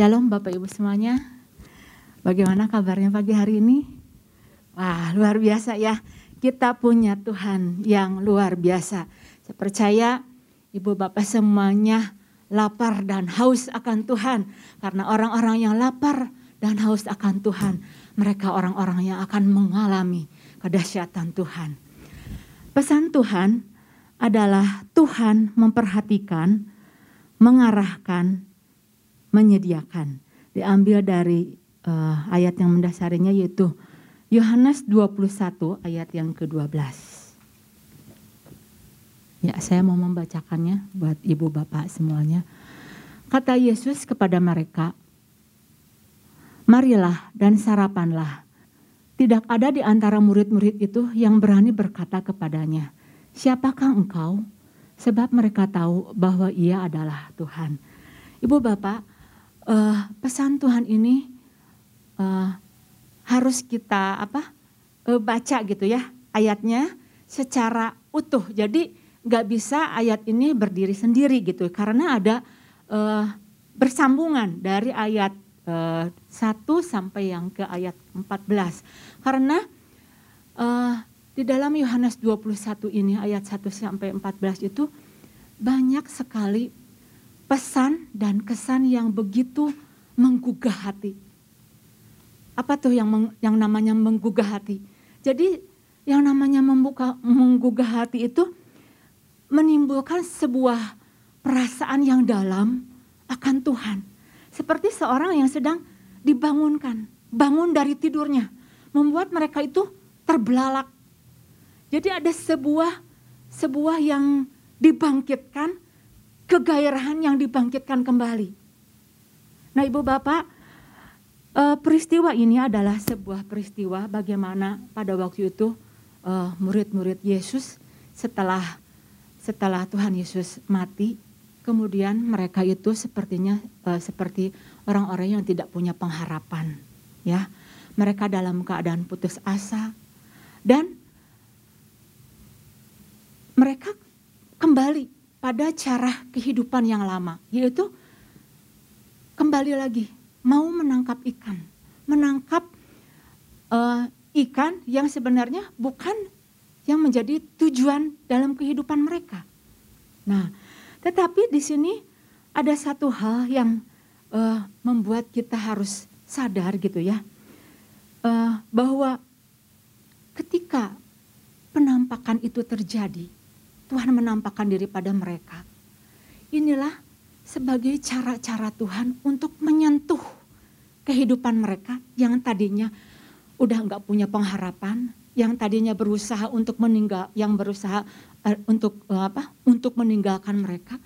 Shalom Bapak Ibu semuanya. Bagaimana kabarnya pagi hari ini? Wah, luar biasa ya. Kita punya Tuhan yang luar biasa. Saya percaya Ibu Bapak semuanya lapar dan haus akan Tuhan. Karena orang-orang yang lapar dan haus akan Tuhan, mereka orang-orang yang akan mengalami kedahsyatan Tuhan. Pesan Tuhan adalah Tuhan memperhatikan, mengarahkan, menyediakan. Diambil dari uh, ayat yang mendasarinya yaitu Yohanes 21 ayat yang ke-12. Ya, saya mau membacakannya buat ibu bapak semuanya. Kata Yesus kepada mereka, "Marilah dan sarapanlah." Tidak ada di antara murid-murid itu yang berani berkata kepadanya, "Siapakah engkau?" Sebab mereka tahu bahwa Ia adalah Tuhan. Ibu Bapak, uh, pesan Tuhan ini uh, harus kita apa uh, baca gitu ya ayatnya secara utuh. Jadi nggak bisa ayat ini berdiri sendiri gitu karena ada uh, bersambungan dari ayat uh, 1 sampai yang ke ayat 14. Karena uh, di dalam Yohanes 21 ini ayat 1 sampai 14 itu banyak sekali pesan dan kesan yang begitu menggugah hati. Apa tuh yang meng, yang namanya menggugah hati? Jadi yang namanya membuka menggugah hati itu menimbulkan sebuah perasaan yang dalam akan Tuhan. Seperti seorang yang sedang dibangunkan, bangun dari tidurnya, membuat mereka itu terbelalak. Jadi ada sebuah sebuah yang dibangkitkan kegairahan yang dibangkitkan kembali. Nah ibu bapak, uh, peristiwa ini adalah sebuah peristiwa bagaimana pada waktu itu uh, murid-murid Yesus setelah setelah Tuhan Yesus mati, kemudian mereka itu sepertinya uh, seperti orang-orang yang tidak punya pengharapan, ya. Mereka dalam keadaan putus asa dan mereka kembali pada cara kehidupan yang lama, yaitu kembali lagi mau menangkap ikan, menangkap uh, ikan yang sebenarnya bukan yang menjadi tujuan dalam kehidupan mereka. Nah, tetapi di sini ada satu hal yang uh, membuat kita harus sadar gitu ya, uh, bahwa ketika penampakan itu terjadi, Tuhan menampakkan diri pada mereka. Inilah sebagai cara-cara Tuhan untuk menyentuh kehidupan mereka yang tadinya udah nggak punya pengharapan, yang tadinya berusaha untuk meninggal, yang berusaha uh, untuk uh, apa? Untuk meninggalkan mereka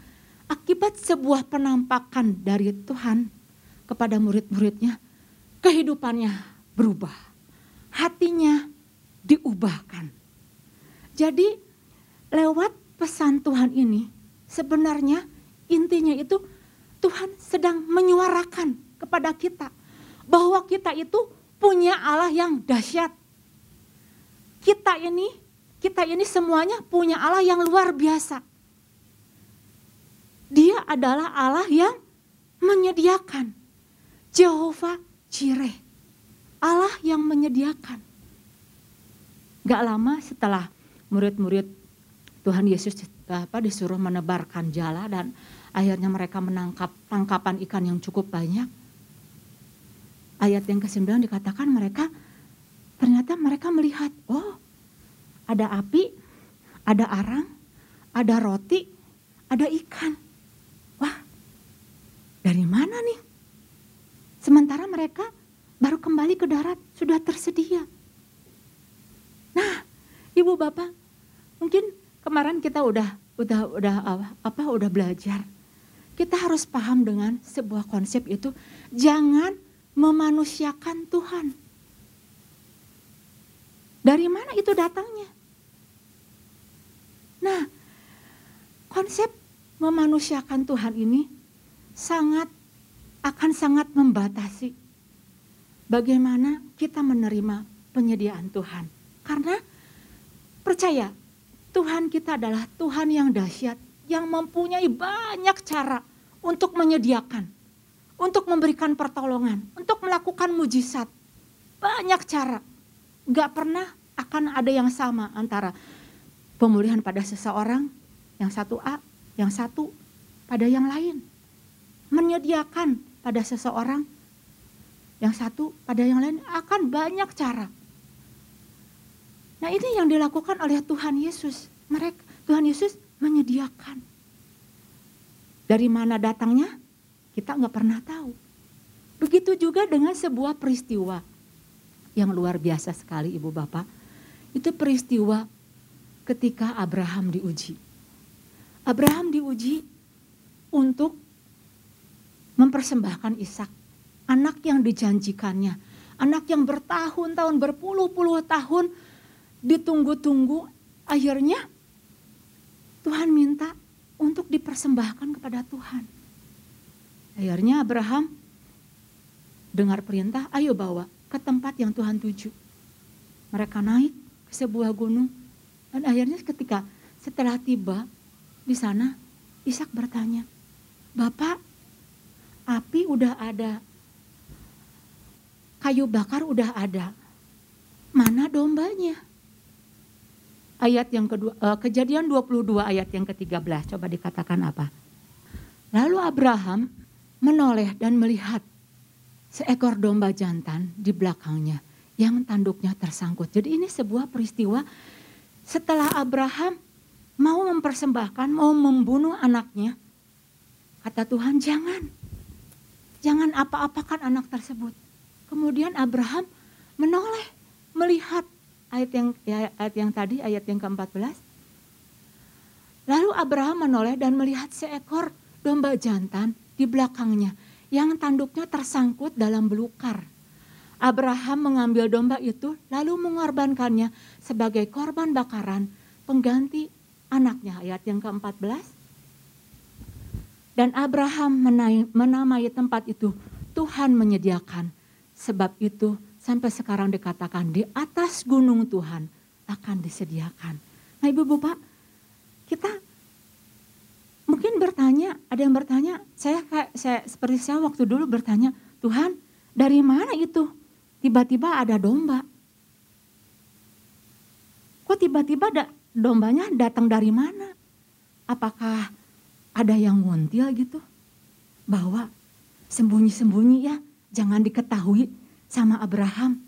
akibat sebuah penampakan dari Tuhan kepada murid-muridnya, kehidupannya berubah, hatinya diubahkan. Jadi lewat pesan Tuhan ini sebenarnya intinya itu Tuhan sedang menyuarakan kepada kita bahwa kita itu punya Allah yang dahsyat. Kita ini, kita ini semuanya punya Allah yang luar biasa. Dia adalah Allah yang menyediakan. Jehovah Jireh. Allah yang menyediakan. Gak lama setelah murid-murid Tuhan Yesus apa disuruh menebarkan jala dan akhirnya mereka menangkap tangkapan ikan yang cukup banyak. Ayat yang ke-9 dikatakan mereka ternyata mereka melihat, oh ada api, ada arang, ada roti, ada ikan. Wah, dari mana nih? Sementara mereka baru kembali ke darat sudah tersedia. Nah, ibu bapak, mungkin Kemarin kita udah udah udah apa udah belajar. Kita harus paham dengan sebuah konsep itu jangan memanusiakan Tuhan. Dari mana itu datangnya? Nah, konsep memanusiakan Tuhan ini sangat akan sangat membatasi bagaimana kita menerima penyediaan Tuhan. Karena percaya Tuhan kita adalah Tuhan yang dahsyat, yang mempunyai banyak cara untuk menyediakan untuk memberikan pertolongan, untuk melakukan mujizat. Banyak cara. Gak pernah akan ada yang sama antara pemulihan pada seseorang, yang satu A, yang satu pada yang lain. Menyediakan pada seseorang, yang satu pada yang lain akan banyak cara. Nah ini yang dilakukan oleh Tuhan Yesus. Mereka Tuhan Yesus menyediakan. Dari mana datangnya? Kita nggak pernah tahu. Begitu juga dengan sebuah peristiwa yang luar biasa sekali ibu bapak. Itu peristiwa ketika Abraham diuji. Abraham diuji untuk mempersembahkan Ishak, anak yang dijanjikannya, anak yang bertahun-tahun, berpuluh-puluh tahun ditunggu-tunggu, akhirnya Tuhan minta untuk dipersembahkan kepada Tuhan. Akhirnya Abraham dengar perintah, ayo bawa ke tempat yang Tuhan tuju. Mereka naik ke sebuah gunung dan akhirnya ketika setelah tiba di sana, Ishak bertanya, Bapak, api udah ada, kayu bakar udah ada, mana dombanya? Ayat yang kedua, uh, kejadian 22 ayat yang ke-13. Coba dikatakan apa? Lalu Abraham menoleh dan melihat seekor domba jantan di belakangnya yang tanduknya tersangkut. Jadi ini sebuah peristiwa setelah Abraham mau mempersembahkan, mau membunuh anaknya. Kata Tuhan, jangan. Jangan apa-apakan anak tersebut. Kemudian Abraham menoleh, melihat ayat yang ya, ayat yang tadi ayat yang ke-14. Lalu Abraham menoleh dan melihat seekor domba jantan di belakangnya yang tanduknya tersangkut dalam belukar. Abraham mengambil domba itu lalu mengorbankannya sebagai korban bakaran pengganti anaknya ayat yang ke-14. Dan Abraham menamai tempat itu Tuhan menyediakan. Sebab itu Sampai sekarang dikatakan di atas gunung Tuhan akan disediakan. Nah ibu bapak, kita mungkin bertanya, ada yang bertanya, saya kayak saya seperti saya waktu dulu bertanya, Tuhan dari mana itu? Tiba-tiba ada domba. Kok tiba-tiba ada dombanya datang dari mana? Apakah ada yang nguntil gitu? Bahwa sembunyi-sembunyi ya, jangan diketahui sama Abraham.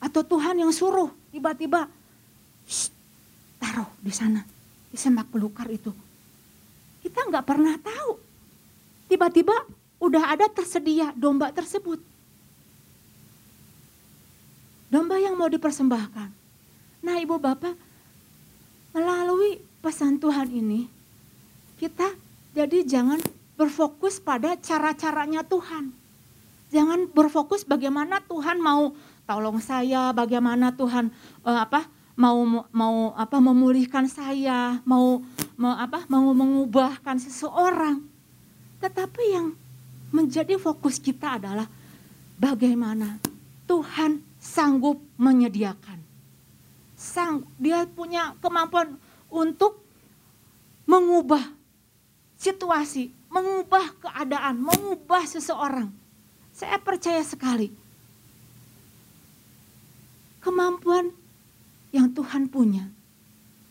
Atau Tuhan yang suruh tiba-tiba taruh di sana, di semak belukar itu. Kita nggak pernah tahu. Tiba-tiba udah ada tersedia domba tersebut. Domba yang mau dipersembahkan. Nah ibu bapak, melalui pesan Tuhan ini, kita jadi jangan berfokus pada cara-caranya Tuhan. Jangan berfokus bagaimana Tuhan mau tolong saya, bagaimana Tuhan uh, apa mau mau apa memulihkan saya, mau mau apa mau mengubahkan seseorang. Tetapi yang menjadi fokus kita adalah bagaimana Tuhan sanggup menyediakan. Sang dia punya kemampuan untuk mengubah situasi, mengubah keadaan, mengubah seseorang. Saya percaya sekali. Kemampuan yang Tuhan punya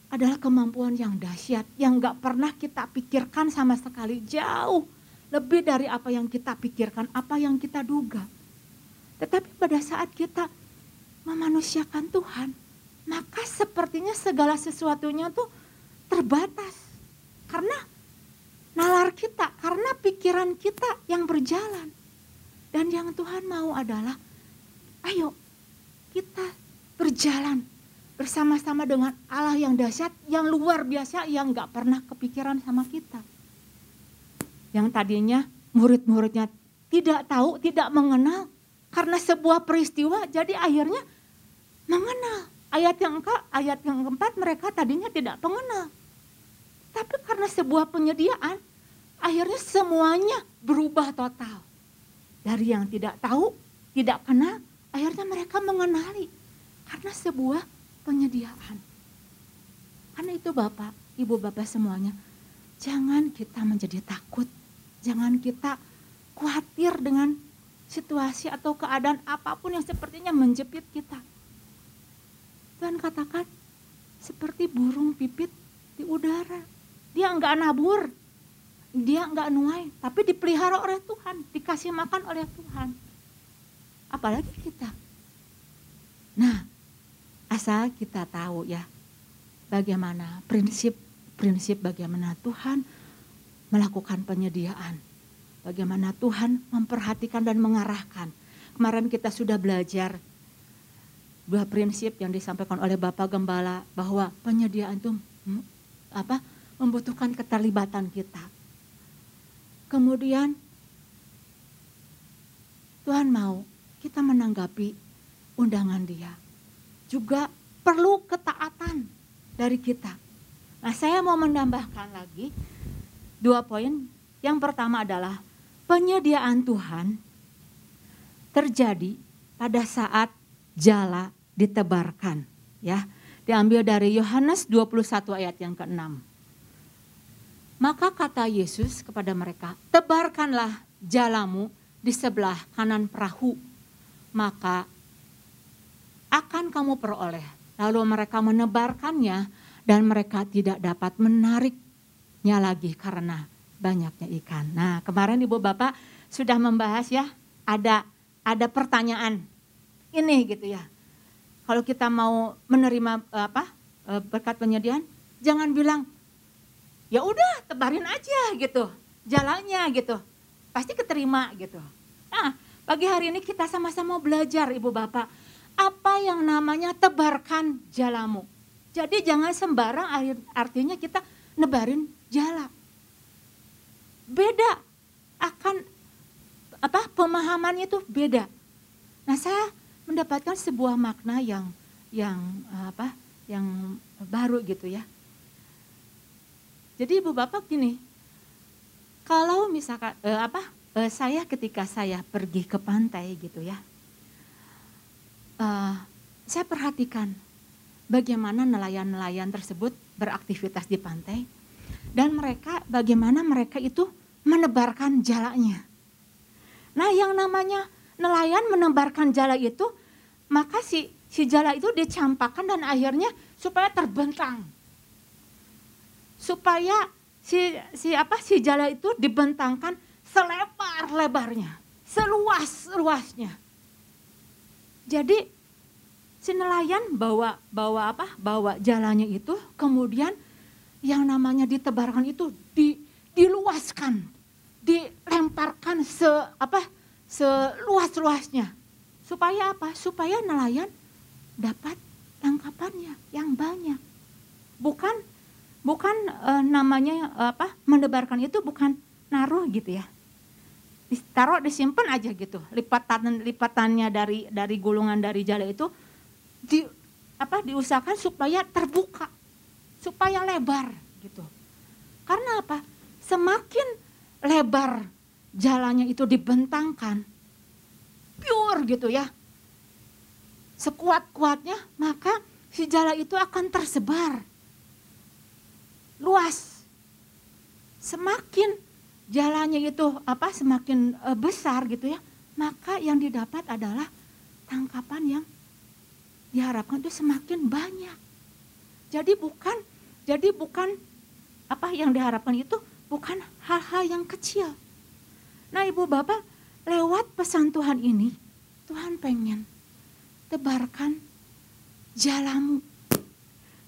adalah kemampuan yang dahsyat, yang gak pernah kita pikirkan sama sekali. Jauh lebih dari apa yang kita pikirkan, apa yang kita duga. Tetapi pada saat kita memanusiakan Tuhan, maka sepertinya segala sesuatunya tuh terbatas. Karena nalar kita, karena pikiran kita yang berjalan. Dan yang Tuhan mau adalah, ayo kita berjalan bersama-sama dengan Allah yang dahsyat, yang luar biasa, yang gak pernah kepikiran sama kita. Yang tadinya murid-muridnya tidak tahu, tidak mengenal, karena sebuah peristiwa, jadi akhirnya mengenal. Ayat yang ke, ayat yang keempat mereka tadinya tidak mengenal. Tapi karena sebuah penyediaan, akhirnya semuanya berubah total. Dari yang tidak tahu, tidak kenal, akhirnya mereka mengenali. Karena sebuah penyediaan. Karena itu Bapak, Ibu Bapak semuanya, jangan kita menjadi takut. Jangan kita khawatir dengan situasi atau keadaan apa pun yang sepertinya menjepit kita. Tuhan katakan seperti burung pipit di udara. Dia enggak nabur, dia enggak nuai, tapi dipelihara oleh Tuhan, dikasih makan oleh Tuhan. Apalagi kita. Nah, asal kita tahu ya, bagaimana prinsip-prinsip bagaimana Tuhan melakukan penyediaan. Bagaimana Tuhan memperhatikan dan mengarahkan. Kemarin kita sudah belajar dua prinsip yang disampaikan oleh Bapak Gembala bahwa penyediaan itu apa membutuhkan keterlibatan kita. Kemudian Tuhan mau kita menanggapi undangan dia. Juga perlu ketaatan dari kita. Nah saya mau menambahkan lagi dua poin. Yang pertama adalah penyediaan Tuhan terjadi pada saat jala ditebarkan. Ya, diambil dari Yohanes 21 ayat yang ke-6. Maka kata Yesus kepada mereka, tebarkanlah jalamu di sebelah kanan perahu, maka akan kamu peroleh. Lalu mereka menebarkannya dan mereka tidak dapat menariknya lagi karena banyaknya ikan. Nah, kemarin Ibu Bapak sudah membahas ya, ada ada pertanyaan ini gitu ya. Kalau kita mau menerima eh, apa eh, berkat penyediaan, jangan bilang ya udah tebarin aja gitu, jalannya gitu, pasti keterima gitu. Nah, pagi hari ini kita sama-sama belajar Ibu Bapak, apa yang namanya tebarkan jalamu. Jadi jangan sembarang artinya kita nebarin jala beda akan apa pemahamannya itu beda. Nah saya mendapatkan sebuah makna yang yang apa yang baru gitu ya. Jadi ibu bapak gini, kalau misalkan eh, apa eh, saya ketika saya pergi ke pantai gitu ya, eh, saya perhatikan bagaimana nelayan-nelayan tersebut beraktivitas di pantai dan mereka bagaimana mereka itu menebarkan jalanya. Nah yang namanya nelayan menebarkan jala itu, maka si, si jala itu dicampakkan dan akhirnya supaya terbentang. Supaya si, si apa si jala itu dibentangkan selebar lebarnya, seluas luasnya. Jadi si nelayan bawa bawa apa? Bawa jalannya itu, kemudian yang namanya ditebarkan itu di, diluaskan dilemparkan se apa seluas-luasnya. Supaya apa? Supaya nelayan dapat tangkapannya yang banyak. Bukan bukan e, namanya e, apa? mendebarkan itu bukan naruh gitu ya. Taruh disimpan aja gitu. Lipatan lipatannya dari dari gulungan dari jala itu di apa diusahakan supaya terbuka, supaya lebar gitu. Karena apa? Semakin lebar jalannya itu dibentangkan, pure gitu ya. Sekuat-kuatnya, maka si jalan itu akan tersebar. Luas. Semakin jalannya itu apa semakin uh, besar gitu ya, maka yang didapat adalah tangkapan yang diharapkan itu semakin banyak. Jadi bukan jadi bukan apa yang diharapkan itu bukan hal-hal yang kecil. Nah ibu bapak lewat pesan Tuhan ini, Tuhan pengen tebarkan jalamu.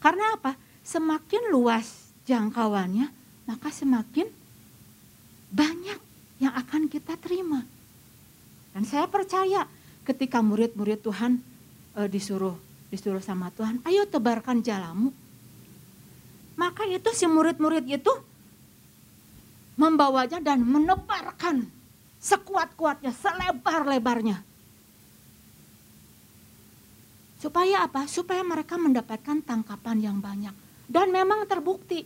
Karena apa? Semakin luas jangkauannya, maka semakin banyak yang akan kita terima. Dan saya percaya ketika murid-murid Tuhan e, disuruh disuruh sama Tuhan, ayo tebarkan jalamu. Maka itu si murid-murid itu membawanya dan menebarkan sekuat-kuatnya, selebar-lebarnya. Supaya apa? Supaya mereka mendapatkan tangkapan yang banyak. Dan memang terbukti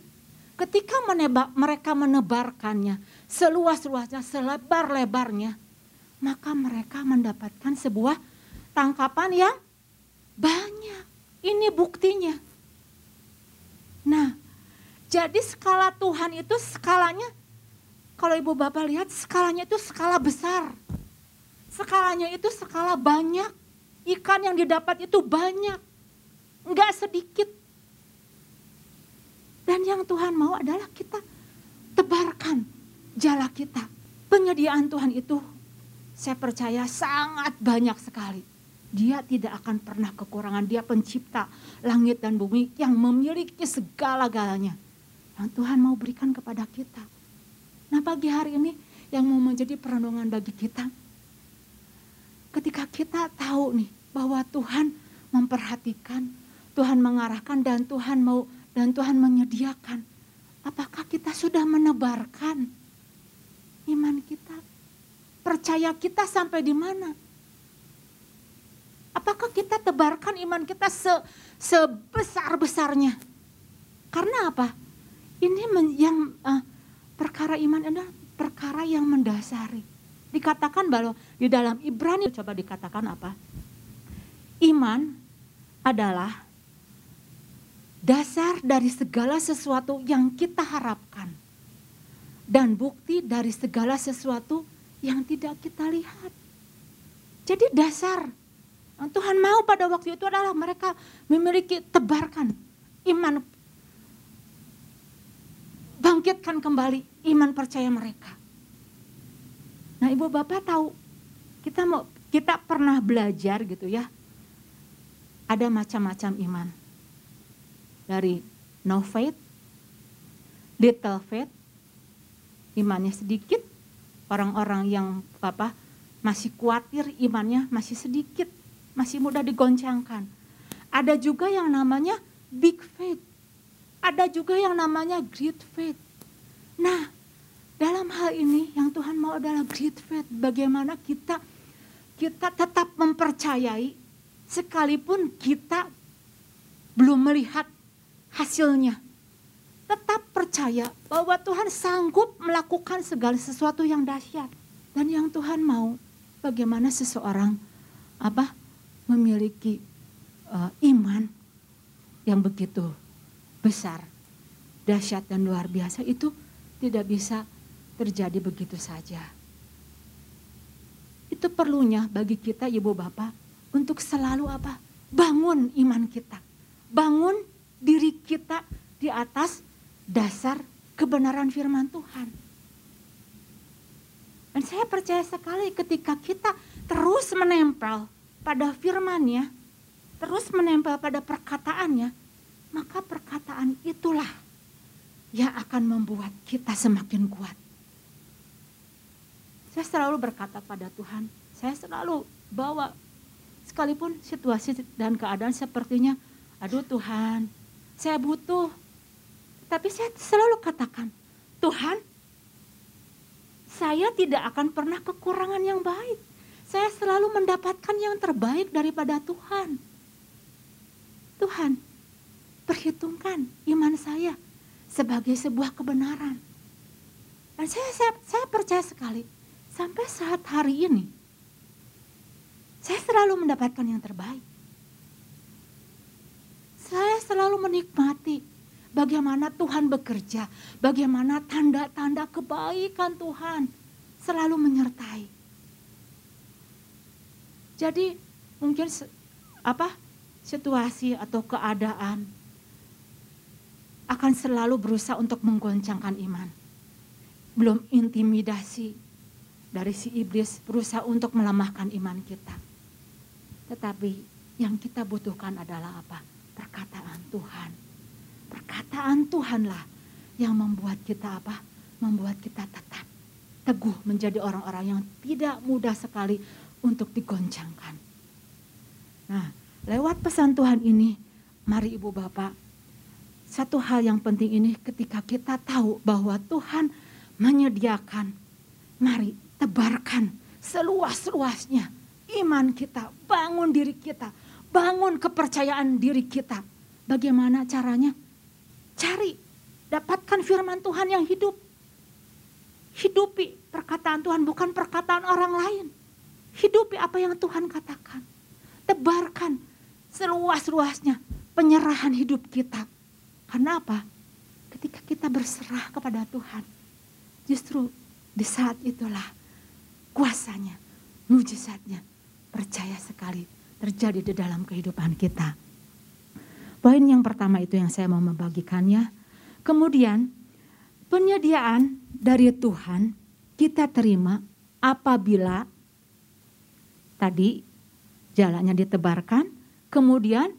ketika menebak, mereka menebarkannya seluas-luasnya, selebar-lebarnya, maka mereka mendapatkan sebuah tangkapan yang banyak. Ini buktinya. Nah, jadi skala Tuhan itu skalanya kalau ibu bapak lihat skalanya itu skala besar. Skalanya itu skala banyak. Ikan yang didapat itu banyak. Enggak sedikit. Dan yang Tuhan mau adalah kita tebarkan jala kita. Penyediaan Tuhan itu saya percaya sangat banyak sekali. Dia tidak akan pernah kekurangan. Dia pencipta langit dan bumi yang memiliki segala-galanya. Yang Tuhan mau berikan kepada kita. Nah pagi hari ini yang mau menjadi perenungan bagi kita. Ketika kita tahu nih bahwa Tuhan memperhatikan, Tuhan mengarahkan dan Tuhan mau dan Tuhan menyediakan. Apakah kita sudah menebarkan iman kita? Percaya kita sampai di mana? Apakah kita tebarkan iman kita se, sebesar-besarnya? Karena apa? Ini men, yang uh, perkara iman adalah perkara yang mendasari. Dikatakan bahwa di dalam Ibrani coba dikatakan apa? Iman adalah dasar dari segala sesuatu yang kita harapkan dan bukti dari segala sesuatu yang tidak kita lihat. Jadi dasar Tuhan mau pada waktu itu adalah mereka memiliki tebarkan iman. Bangkitkan kembali iman percaya mereka. Nah ibu bapak tahu kita mau kita pernah belajar gitu ya. Ada macam-macam iman. Dari no faith, little faith, imannya sedikit, orang-orang yang apa masih khawatir imannya masih sedikit masih mudah digoncangkan. Ada juga yang namanya big faith. Ada juga yang namanya great faith. Nah, dalam hal ini yang Tuhan mau adalah great faith. Bagaimana kita kita tetap mempercayai sekalipun kita belum melihat hasilnya. Tetap percaya bahwa Tuhan sanggup melakukan segala sesuatu yang dahsyat. Dan yang Tuhan mau bagaimana seseorang apa memiliki uh, iman yang begitu besar, dahsyat dan luar biasa itu tidak bisa terjadi begitu saja. Itu perlunya bagi kita ibu bapak untuk selalu apa? Bangun iman kita. Bangun diri kita di atas dasar kebenaran firman Tuhan. Dan saya percaya sekali ketika kita terus menempel pada firmannya, terus menempel pada perkataannya, maka perkataan itulah yang akan membuat kita semakin kuat. Saya selalu berkata pada Tuhan, saya selalu bawa sekalipun situasi dan keadaan sepertinya, aduh Tuhan, saya butuh. Tapi saya selalu katakan, Tuhan, saya tidak akan pernah kekurangan yang baik saya selalu mendapatkan yang terbaik daripada Tuhan. Tuhan, perhitungkan iman saya sebagai sebuah kebenaran. Dan saya, saya, saya percaya sekali, sampai saat hari ini, saya selalu mendapatkan yang terbaik. Saya selalu menikmati bagaimana Tuhan bekerja, bagaimana tanda-tanda kebaikan Tuhan selalu menyertai. Jadi mungkin apa situasi atau keadaan akan selalu berusaha untuk menggoncangkan iman. Belum intimidasi dari si iblis berusaha untuk melemahkan iman kita. Tetapi yang kita butuhkan adalah apa? Perkataan Tuhan. Perkataan Tuhanlah yang membuat kita apa? Membuat kita tetap teguh menjadi orang-orang yang tidak mudah sekali untuk digoncangkan. Nah, lewat pesan Tuhan ini, mari Ibu Bapak, satu hal yang penting ini ketika kita tahu bahwa Tuhan menyediakan, mari tebarkan seluas-luasnya iman kita, bangun diri kita, bangun kepercayaan diri kita. Bagaimana caranya? Cari, dapatkan firman Tuhan yang hidup. Hidupi perkataan Tuhan bukan perkataan orang lain. Hidupi apa yang Tuhan katakan. Tebarkan seluas-luasnya penyerahan hidup kita. Karena apa? Ketika kita berserah kepada Tuhan, justru Di saat itulah kuasanya, mujizatnya, percaya sekali terjadi di dalam kehidupan kita. Poin yang pertama itu yang saya mau membagikannya. Kemudian penyediaan dari Tuhan kita terima apabila tadi jalannya ditebarkan, kemudian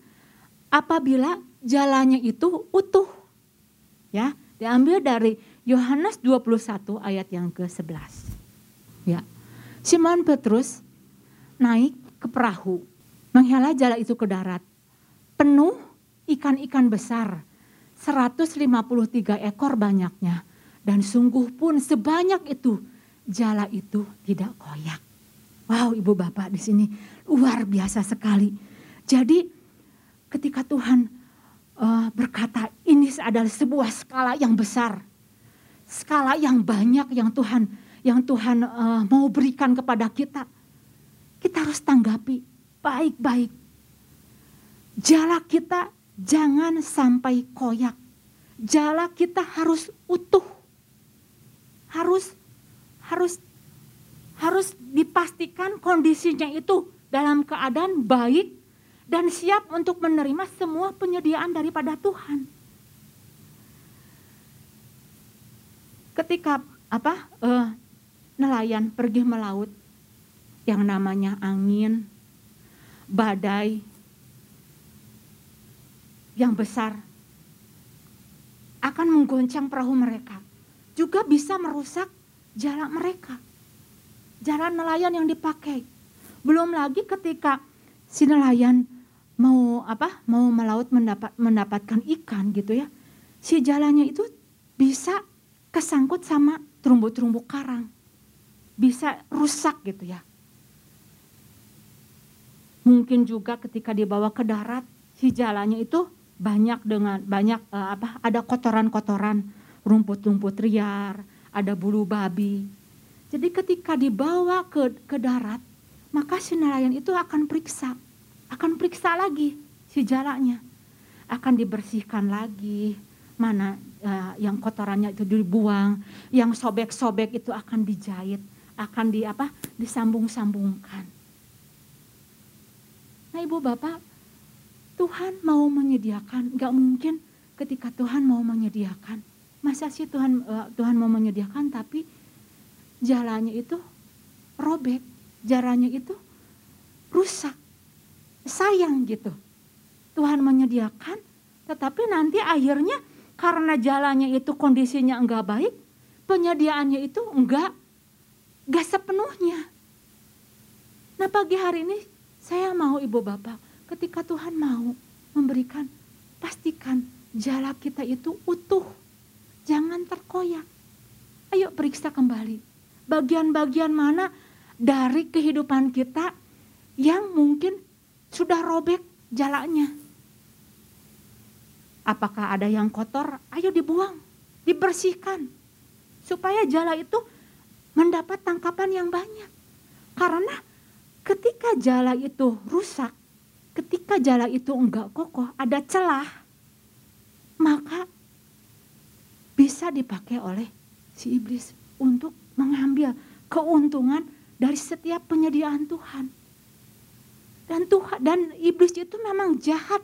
apabila jalannya itu utuh. Ya, diambil dari Yohanes 21 ayat yang ke-11. Ya. Simon Petrus naik ke perahu, menghela jala itu ke darat. Penuh ikan-ikan besar, 153 ekor banyaknya. Dan sungguh pun sebanyak itu jala itu tidak koyak. Wow, Ibu Bapak di sini luar biasa sekali. Jadi ketika Tuhan uh, berkata ini adalah sebuah skala yang besar. Skala yang banyak yang Tuhan yang Tuhan uh, mau berikan kepada kita. Kita harus tanggapi baik-baik. Jala kita jangan sampai koyak. Jala kita harus utuh. Harus harus harus dipastikan kondisinya itu dalam keadaan baik dan siap untuk menerima semua penyediaan daripada Tuhan. Ketika apa uh, nelayan pergi melaut yang namanya angin, badai yang besar akan menggoncang perahu mereka, juga bisa merusak jalan mereka. Jalan nelayan yang dipakai. Belum lagi ketika si nelayan mau apa? Mau melaut mendapat mendapatkan ikan gitu ya. Si jalannya itu bisa kesangkut sama terumbu-terumbu karang. Bisa rusak gitu ya. Mungkin juga ketika dibawa ke darat si jalannya itu banyak dengan banyak uh, apa ada kotoran-kotoran rumput-rumput liar ada bulu babi. Jadi ketika dibawa ke, ke darat, maka si nelayan itu akan periksa, akan periksa lagi si jalannya, akan dibersihkan lagi, mana uh, yang kotorannya itu dibuang, yang sobek-sobek itu akan dijahit, akan di apa? disambung-sambungkan. Nah ibu bapak, Tuhan mau menyediakan, nggak mungkin ketika Tuhan mau menyediakan, Masa sih Tuhan uh, Tuhan mau menyediakan tapi jalannya itu robek, jalannya itu rusak. Sayang gitu. Tuhan menyediakan tetapi nanti akhirnya karena jalannya itu kondisinya enggak baik, penyediaannya itu enggak enggak sepenuhnya. Nah pagi hari ini saya mau ibu bapak ketika Tuhan mau memberikan pastikan jalan kita itu utuh Jangan terkoyak. Ayo periksa kembali. Bagian-bagian mana dari kehidupan kita yang mungkin sudah robek jalannya. Apakah ada yang kotor? Ayo dibuang, dibersihkan. Supaya jala itu mendapat tangkapan yang banyak. Karena ketika jala itu rusak, ketika jala itu enggak kokoh, ada celah, maka bisa dipakai oleh si iblis untuk mengambil keuntungan dari setiap penyediaan Tuhan. Dan Tuhan dan iblis itu memang jahat.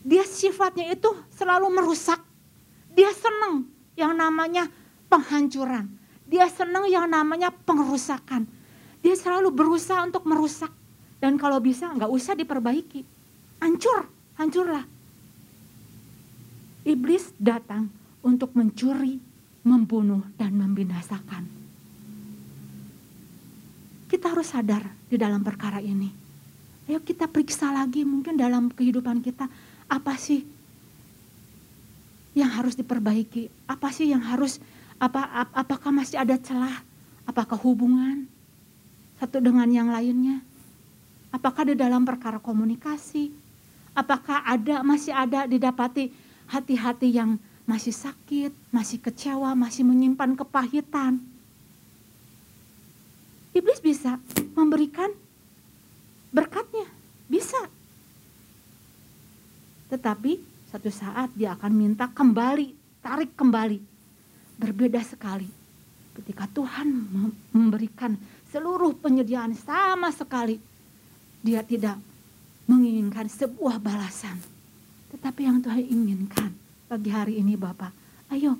Dia sifatnya itu selalu merusak. Dia senang yang namanya penghancuran. Dia senang yang namanya pengerusakan. Dia selalu berusaha untuk merusak. Dan kalau bisa nggak usah diperbaiki. Hancur, hancurlah. Iblis datang untuk mencuri, membunuh, dan membinasakan. Kita harus sadar di dalam perkara ini. Ayo kita periksa lagi mungkin dalam kehidupan kita apa sih yang harus diperbaiki? Apa sih yang harus apa ap, apakah masih ada celah? Apakah hubungan satu dengan yang lainnya? Apakah di dalam perkara komunikasi? Apakah ada masih ada didapati hati-hati yang masih sakit, masih kecewa, masih menyimpan kepahitan. Iblis bisa memberikan berkatnya, bisa. Tetapi satu saat dia akan minta kembali, tarik kembali. Berbeda sekali. Ketika Tuhan memberikan seluruh penyediaan sama sekali, dia tidak menginginkan sebuah balasan. Tetapi yang Tuhan inginkan pagi hari ini Bapak, ayo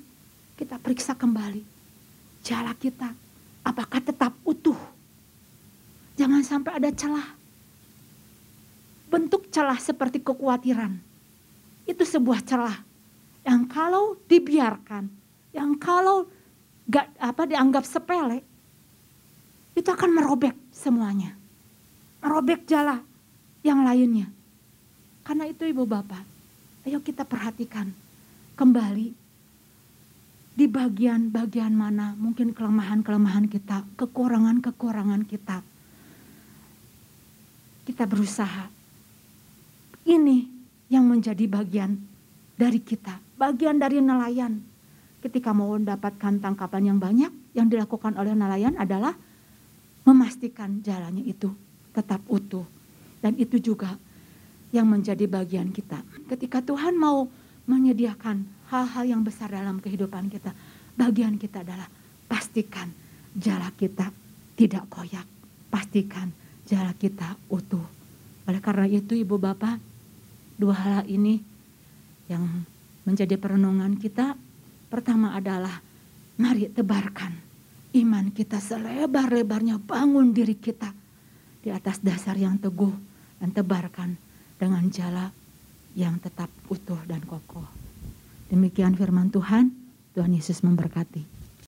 kita periksa kembali jala kita. Apakah tetap utuh? Jangan sampai ada celah. Bentuk celah seperti kekhawatiran. Itu sebuah celah yang kalau dibiarkan, yang kalau gak apa dianggap sepele, itu akan merobek semuanya. Merobek jala yang lainnya. Karena itu ibu bapak, ayo kita perhatikan kembali di bagian-bagian mana mungkin kelemahan-kelemahan kita, kekurangan-kekurangan kita. Kita berusaha. Ini yang menjadi bagian dari kita, bagian dari nelayan ketika mau mendapatkan tangkapan yang banyak, yang dilakukan oleh nelayan adalah memastikan jalannya itu tetap utuh. Dan itu juga yang menjadi bagian kita. Ketika Tuhan mau menyediakan hal-hal yang besar dalam kehidupan kita, bagian kita adalah pastikan jalan kita tidak koyak. Pastikan jalan kita utuh. Oleh karena itu Ibu Bapak, dua hal ini yang menjadi perenungan kita Pertama adalah mari tebarkan iman kita selebar-lebarnya bangun diri kita di atas dasar yang teguh dan tebarkan dengan jala yang tetap utuh dan kokoh. Demikian firman Tuhan, Tuhan Yesus memberkati.